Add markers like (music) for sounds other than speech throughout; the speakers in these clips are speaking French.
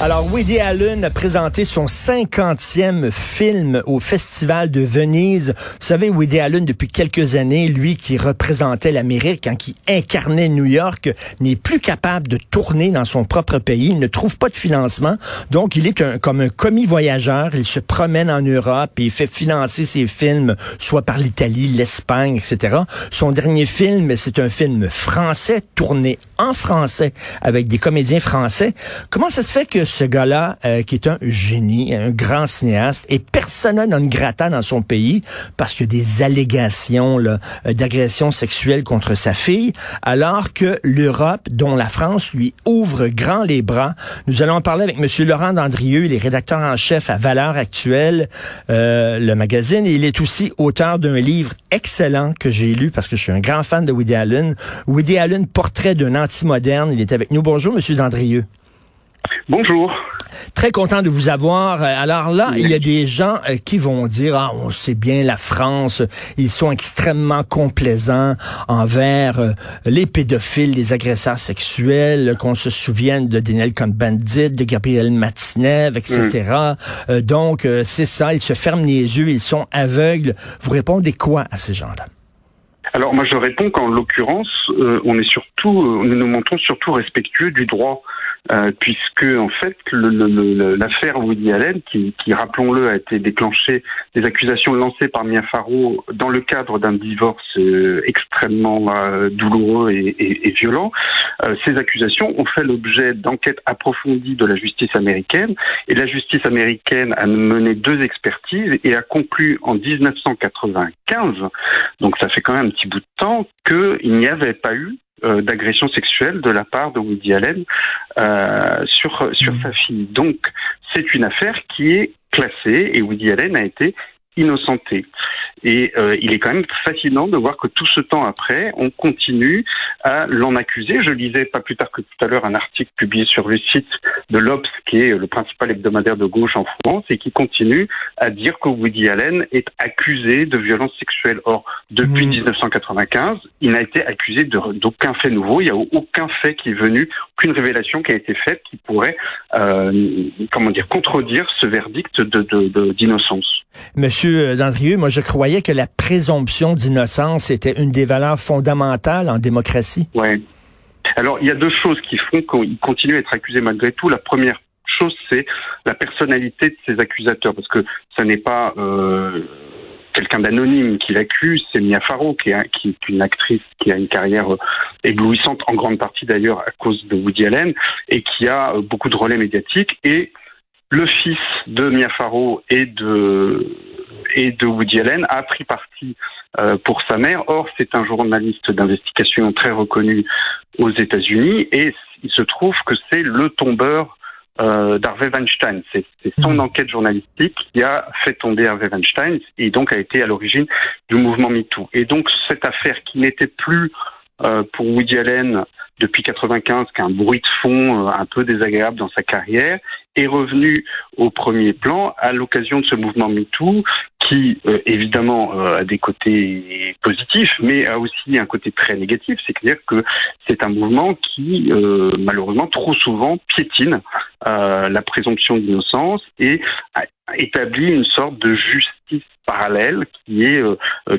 Alors, Woody Allen a présenté son 50e film au Festival de Venise. Vous savez, Woody Allen, depuis quelques années, lui qui représentait l'Amérique, hein, qui incarnait New York, n'est plus capable de tourner dans son propre pays. Il ne trouve pas de financement. Donc, il est comme un commis voyageur. Il se promène en Europe et il fait financer ses films, soit par l'Italie, l'Espagne, etc. Son dernier film, c'est un film français, tourné en français, avec des comédiens français. Comment ça se fait que ce gars-là, euh, qui est un génie, un grand cinéaste, et personne non grata dans son pays parce qu'il y a des allégations euh, d'agression sexuelle contre sa fille, alors que l'Europe, dont la France, lui ouvre grand les bras? Nous allons en parler avec M. Laurent Dandrieux, il est rédacteur en chef à Valeurs Actuelles, euh, le magazine, et il est aussi auteur d'un livre excellent que j'ai lu parce que je suis un grand fan de Woody Allen. Woody Allen, portrait d'un anti-moderne. Il est avec nous. Bonjour, M. Dandrieux. Bonjour. Très content de vous avoir. Alors là, il y a des gens euh, qui vont dire, ah, on sait bien la France, ils sont extrêmement complaisants envers euh, les pédophiles, les agresseurs sexuels, qu'on se souvienne de Daniel Cohn-Bandit, de Gabriel Matinev, etc. Mm. Euh, donc, c'est ça, ils se ferment les yeux, ils sont aveugles. Vous répondez quoi à ces gens-là? Alors moi je réponds qu'en l'occurrence, on est surtout, nous nous montrons surtout respectueux du droit. Euh, puisque en fait l'affaire Woody Allen, qui, qui rappelons-le a été déclenchée des accusations lancées par Mia Farrow dans le cadre d'un divorce euh, extrêmement euh, douloureux et, et, et violent, ces accusations ont fait l'objet d'enquêtes approfondies de la justice américaine. Et la justice américaine a mené deux expertises et a conclu en 1995, donc ça fait quand même un petit bout de temps, qu'il n'y avait pas eu euh, d'agression sexuelle de la part de Woody Allen euh, sur sur mmh. sa fille. Donc c'est une affaire qui est classée et Woody Allen a été innocenté. Et euh, il est quand même fascinant de voir que tout ce temps après, on continue à l'en accuser. Je lisais pas plus tard que tout à l'heure un article publié sur le site de l'Obs, qui est le principal hebdomadaire de gauche en France, et qui continue à dire que Woody Allen est accusé de violence sexuelle. Or, depuis 1995, il n'a été accusé d'aucun fait nouveau. Il n'y a aucun fait qui est venu, aucune révélation qui a été faite qui pourrait, euh, comment dire, contredire ce verdict d'innocence. De, de, Monsieur Dandrieux, moi je croyais que la présomption d'innocence était une des valeurs fondamentales en démocratie. Oui. Alors il y a deux choses qui font qu'il continue à être accusé malgré tout. La première chose, c'est la personnalité de ses accusateurs, parce que ça n'est pas euh, quelqu'un d'anonyme qui l'accuse, c'est Mia Farrow, qui est, qui est, une actrice qui a une carrière euh, éblouissante, en grande partie d'ailleurs à cause de Woody Allen, et qui a euh, beaucoup de relais médiatiques. Et le fils de Mia Farrow et de et de Woody Allen a pris parti euh, pour sa mère. Or, c'est un journaliste d'investigation très reconnu aux États-Unis et il se trouve que c'est le tombeur euh, d'Harvey Weinstein. C'est son mmh. enquête journalistique qui a fait tomber Harvey Weinstein et donc a été à l'origine du mouvement MeToo. Et donc cette affaire qui n'était plus euh, pour Woody Allen depuis 95 qu'un bruit de fond euh, un peu désagréable dans sa carrière est revenu au premier plan à l'occasion de ce mouvement MeToo qui euh, évidemment euh, a des côtés positifs, mais a aussi un côté très négatif, c'est-à-dire que c'est un mouvement qui malheureusement trop souvent piétine la présomption d'innocence et établit une sorte de justice parallèle qui est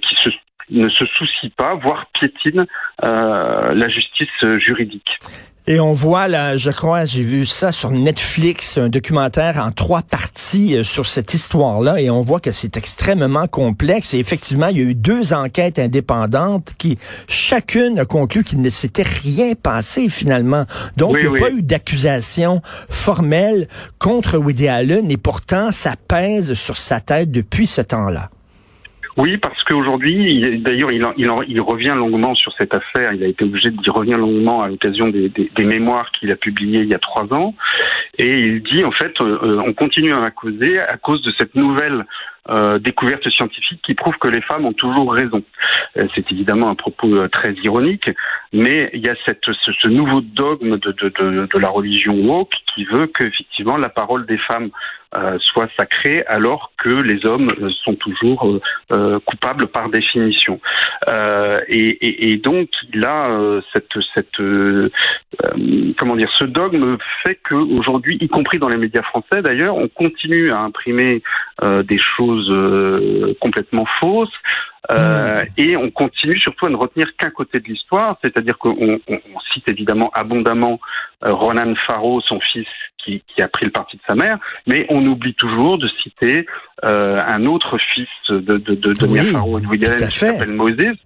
qui se ne se soucie pas, voire piétine euh, la justice juridique. Et on voit là, je crois, j'ai vu ça sur Netflix, un documentaire en trois parties euh, sur cette histoire-là, et on voit que c'est extrêmement complexe. Et effectivement, il y a eu deux enquêtes indépendantes qui, chacune a conclu qu'il ne s'était rien passé finalement. Donc, il n'y a pas eu d'accusation formelle contre Woody Allen, et pourtant, ça pèse sur sa tête depuis ce temps-là. Oui, parce qu'aujourd'hui, d'ailleurs, il, revient longuement sur cette affaire. Il a été obligé d'y revenir longuement à l'occasion des, mémoires qu'il a publiées il y a trois ans. Et il dit, en fait, euh, euh, on continue à causer à cause de cette nouvelle euh, découverte scientifique qui prouve que les femmes ont toujours raison. Euh, c'est évidemment un propos très ironique, mais il y a ce, nouveau dogme de, la religion woke qui veut qu'effectivement la parole des femmes soit sacrée, alors que les hommes sont toujours coupables par définition. Et, donc là, cette comment dire, ce dogme fait qu'aujourd'hui, y compris dans les médias français d'ailleurs, on continue à imprimer des choses complètement fausses. Euh. Et on continue surtout à ne retenir qu'un côté de l'histoire, c'est-à-dire qu'on cite évidemment abondamment euh, Ronan Farrow, son fils, qui, qui, a pris le parti de sa mère, mais on oublie toujours de citer euh, un autre fils de, de, de, de Farrow et de Woody qui s'appelle Moses,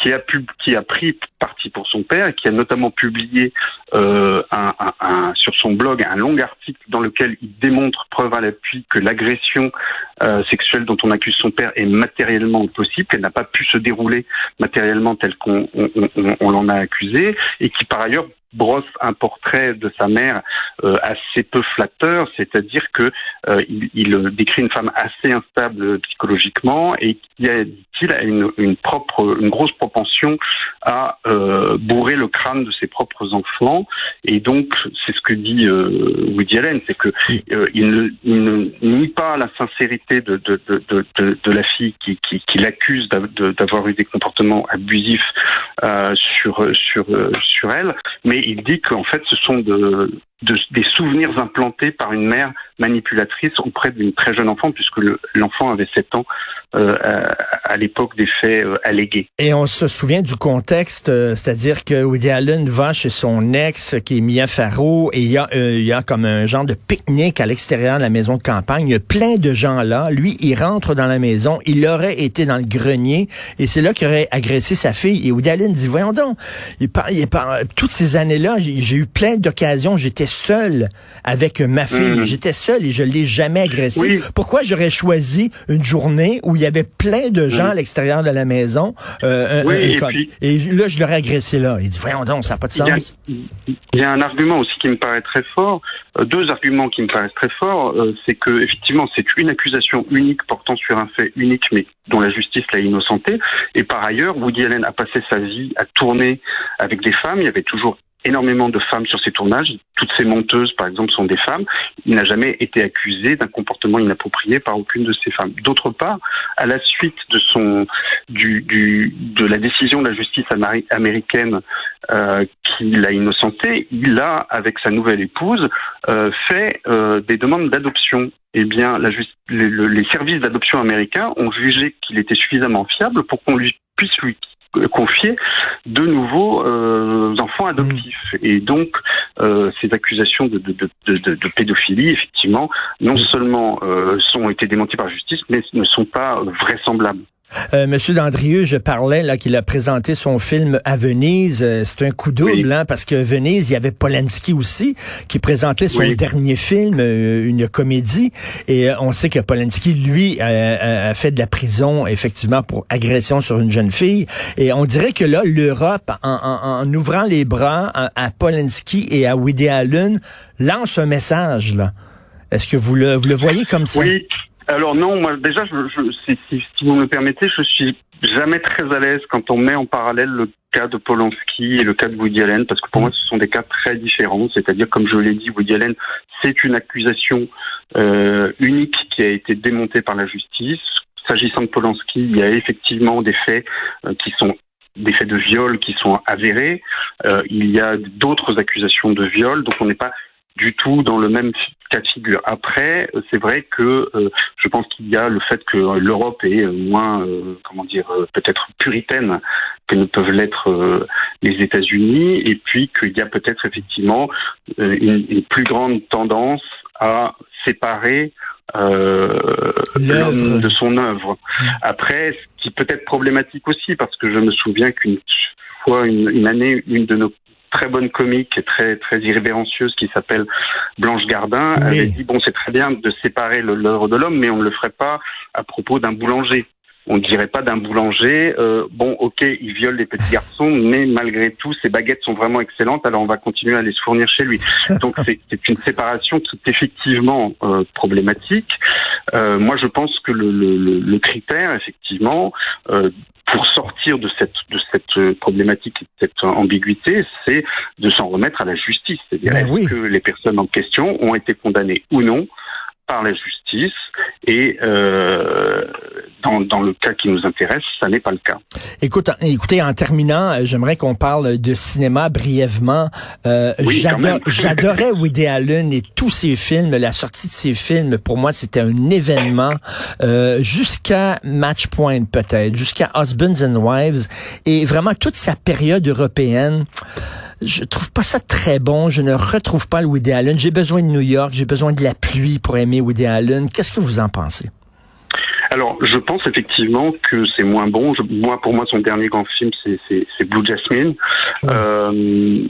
qui a, pu, qui a pris parti pour son père, et qui a notamment publié euh, un, un, un, sur son blog un long article dans lequel il démontre, preuve à l'appui, que l'agression euh, sexuelle dont on accuse son père est matériellement possible, qu'elle n'a pas pu se dérouler matériellement tel qu'on on, on, l'en a accusé, et qui par ailleurs brosse un portrait de sa mère euh, assez peu flatteur, c'est-à-dire que euh, il, il, décrit une femme assez instable psychologiquement et qui a, dit-il, a une, une, propre, une grosse propension à euh, bourrer le crâne de ses propres enfants. Et donc, c'est ce que dit euh, Woody Allen, c'est que euh, il, ne, il ne nie pas la sincérité de, de, de, de, de la fille qui, qui, qui l'accuse d'avoir eu des comportements abusifs sur sur sur elle, mais il dit qu'en fait, ce sont de, des souvenirs implantés par une mère manipulatrice auprès d'une très jeune enfant, puisque l'enfant avait 7 ans euh, à, l'époque des faits euh, allégués. Et on se souvient du contexte, euh, c'est-à-dire que Woody Allen va chez son ex, qui est Mia Farrow, et il y, a, il y a comme un genre de pique-nique à l'extérieur de la maison de campagne. Il y a plein de gens là. Lui, il rentre dans la maison, il aurait été dans le grenier, et c'est là qu'il aurait agressé sa fille. Et Woody Allen dit, voyons donc, il par, il toutes ces années-là, j'ai eu plein d'occasions, j'étais seul avec ma fille, mm. j'étais seul et je l'ai jamais agressé. Pourquoi j'aurais choisi une journée où il y avait plein de gens à l'extérieur de la maison. Euh, et, là, je l'aurais agressé là. Il dit, voyons donc, ça n'a pas de sens. Il y, a, un argument aussi qui me paraît très fort, euh, deux arguments qui me paraissent très forts, euh, c'est que effectivement, c'est une accusation unique portant sur un fait unique, mais dont la justice l'a innocenté. Et par ailleurs, Woody Allen a passé sa vie à tourner avec des femmes. Il y avait toujours énormément de femmes sur ses tournages. Toutes ces monteuses, par exemple, sont des femmes. Il n'a jamais été accusé d'un comportement inapproprié par aucune de ces femmes. D'autre part, à la suite de son du, de la décision de la justice américaine euh, qui l'a innocenté, il a, avec sa nouvelle épouse, euh, fait euh, des demandes d'adoption. Eh bien, les, les services d'adoption américains ont jugé qu'il était suffisamment fiable pour qu'on lui puisse lui confier de nouveaux euh, enfants adoptifs. Mm. Et donc, euh, ces accusations de, de, de, de, pédophilie, effectivement, non mm. seulement euh, sont été démenties par la justice, mais ne sont pas vraisemblables. Euh, Monsieur Dandrieux, je parlais là qu'il a présenté son film à Venise. Euh, c'est un coup double, hein, parce que Venise, il y avait Polanski aussi qui présentait son dernier film, euh, une comédie. Et on sait que Polanski, lui, a, fait de la prison effectivement pour agression sur une jeune fille. Et on dirait que là, l'Europe, en, ouvrant les bras à, Polanski et à Woody Allen, lance un message là. Est-ce que vous le, vous le voyez comme ça? Alors non, moi déjà, je, je, si, si, vous me permettez, je suis jamais très à l'aise quand on met en parallèle le cas de Polanski et le cas de Woody Allen, parce que pour moi, ce sont des cas très différents. C'est-à-dire, comme je l'ai dit, Woody Allen, c'est une accusation euh, unique qui a été démontée par la justice. S'agissant de Polanski, il y a effectivement des faits euh, qui sont des faits de viol qui sont avérés. Euh, il y a d'autres accusations de viol, donc on n'est pas du tout dans le même cas de figure. Après, c'est vrai que euh, je pense qu'il y a le fait que l'Europe est moins, euh, comment dire, euh, peut-être puritaine que ne peuvent l'être les États-Unis, et puis qu'il y a peut-être effectivement une, une, plus grande tendance à séparer l'homme de son œuvre. Après, ce qui peut être problématique aussi, parce que je me souviens qu'une fois, une, une année, une de nos très bonne comique et très très irrévérencieuse qui s'appelle Blanche Gardin. Avait dit bon c'est très bien de séparer l'œuvre de l'homme mais on ne le ferait pas à propos d'un boulanger on ne dirait pas d'un boulanger, euh, bon, ok, il viole les petits garçons, mais malgré tout, ses baguettes sont vraiment excellentes, alors on va continuer à les fournir chez lui. Donc c'est une séparation qui est effectivement euh, problématique. Euh, moi, je pense que le, le, le critère, effectivement, euh, pour sortir de cette de cette problématique et de cette ambiguïté, c'est de s'en remettre à la justice. C'est-à-dire ben est-ce que les personnes en question ont été condamnées ou non? Par la justice et euh, dans, dans, le cas qui nous intéresse, ça n'est pas le cas. Écoute, écoutez, en terminant, euh, j'aimerais qu'on parle de cinéma brièvement. Euh, (laughs) J'adorais Woody Allen et tous ses films. La sortie de ses films, pour moi, c'était un événement euh, jusqu'à Match Point peut-être, jusqu'à Husbands and Wives et vraiment toute sa période européenne je trouve pas ça très bon. Je ne retrouve pas le Woody Allen. J'ai besoin de New York. J'ai besoin de la pluie pour aimer Woody Allen. Qu'est-ce que vous en pensez? Alors, je pense effectivement que c'est moins bon. moi, pour moi, son dernier grand film, c'est Blue Jasmine. Euh,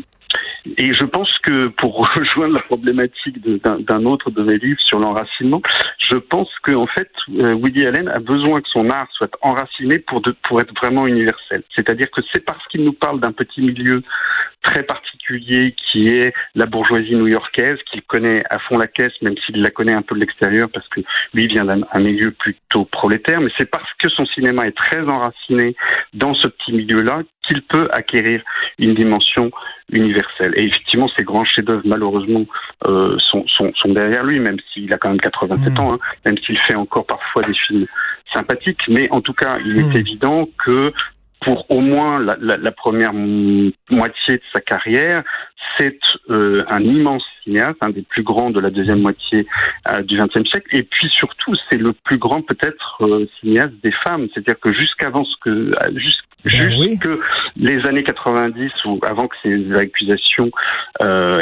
et je pense que pour (laughs) rejoindre la problématique d'un autre de mes livres sur l'enracinement, je pense qu'en fait, euh, Woody Allen a besoin que son art soit enraciné pour, de, pour être vraiment universel. C'est-à-dire que c'est parce qu'il nous parle d'un petit milieu très particulier qui est la bourgeoisie new-yorkaise, qu'il connaît à fond la caisse, même s'il la connaît un peu de l'extérieur, parce que lui vient d'un milieu plutôt prolétaire, mais c'est parce que son cinéma est très enraciné dans ce petit milieu-là qu'il peut acquérir une dimension universelle. Et effectivement, ces grands chefs-d'œuvre, malheureusement, euh, sont, sont, sont, derrière lui, même s'il a quand même 87 mmh. ans, hein, même s'il fait encore parfois des films sympathiques. Mais en tout cas, il est mmh. évident que pour au moins la, la, la, première moitié de sa carrière, c'est euh, un immense cinéaste, un des plus grands de la deuxième moitié euh, du XXe siècle. Et puis surtout, c'est le plus grand peut-être euh, cinéaste des femmes. C'est-à-dire que jusqu'avant ce que, jusqu ben jusque les années 90 ou avant que ces accusations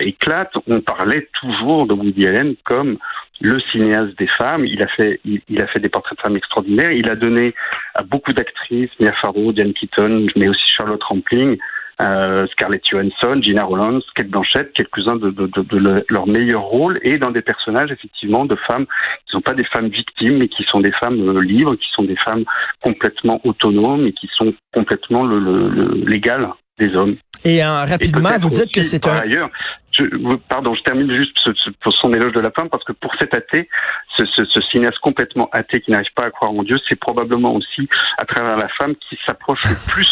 éclatent, on parlait toujours de Woody Allen comme le cinéaste des femmes. Il a fait, il, a fait des portraits de femmes extraordinaires. Il a donné à beaucoup d'actrices, Mia Farrow, Diane Keaton, mais aussi Charlotte Rampling, euh, Scarlett Johansson, Gina Rollins, Kate Blanchett, quelques-uns de, de, de, de, leurs meilleurs rôles, et dans des personnages effectivement de femmes qui ne sont pas des femmes victimes, mais qui sont des femmes euh, libres, qui sont des femmes complètement autonomes et qui sont complètement le, le, l'égal des hommes. Et euh, rapidement, vous dites que c'est un... Ailleurs, je, pardon, je termine juste pour son éloge de la femme, parce que pour cet athée, ce, cinéaste complètement athée qui n'arrive pas à croire en Dieu, c'est probablement aussi à travers la femme qui s'approche le plus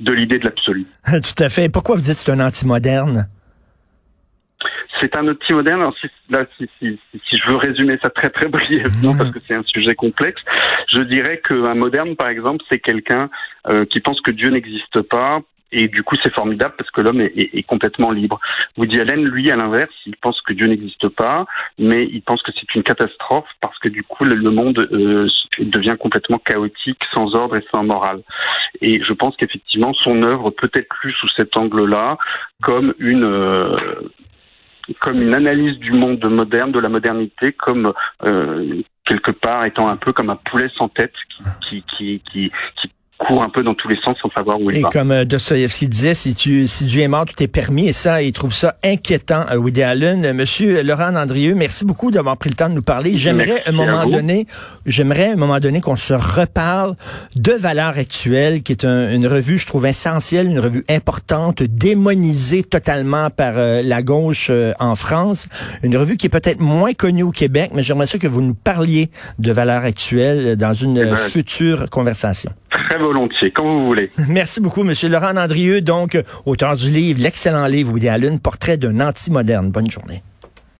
de l'idée de l'absolu. (laughs) Tout à fait. Pourquoi vous dites que c'est un anti-moderne? C'est un anti-moderne. Alors, si, là, si, si, si, je veux résumer ça très très brièvement, parce que c'est un sujet complexe, je dirais qu'un moderne, par exemple, c'est quelqu'un euh, qui pense que Dieu n'existe pas et du coup, c'est formidable parce que l'homme est, complètement libre. Woody Allen, lui, à l'inverse, il pense que Dieu n'existe pas, mais il pense que c'est une catastrophe parce que du coup, le, monde euh, devient complètement chaotique, sans ordre et sans morale. Et je pense qu'effectivement, son œuvre peut être lue sous cet angle-là comme une euh, comme une analyse du monde moderne, de la modernité, comme euh, quelque part étant un peu comme un poulet sans tête qui, qui, qui court un peu dans tous les sens sans savoir où il et va. Et comme euh, Dostoevsky disait, si tu si Dieu est mort, tout est permis. Et ça, il trouve ça inquiétant, euh, Woody Allen. Monsieur Laurent Andrieux, merci beaucoup d'avoir pris le temps de nous parler. J'aimerais un moment donné, j'aimerais un moment donné qu'on se reparle de Valeurs actuelles, qui est une revue, je trouve essentielle, une revue importante, démonisée totalement par euh, la gauche euh, en France. Une revue qui est peut-être moins connue au Québec, mais j'aimerais ça que vous nous parliez de Valeurs actuelles dans une eh ben, future conversation. Très volontiers, vous voulez. (laughs) Merci beaucoup, Monsieur Laurent Andrieux, donc auteur du livre, l'excellent livre Woody Allen, Portrait d'un anti-moderne. Bonne journée.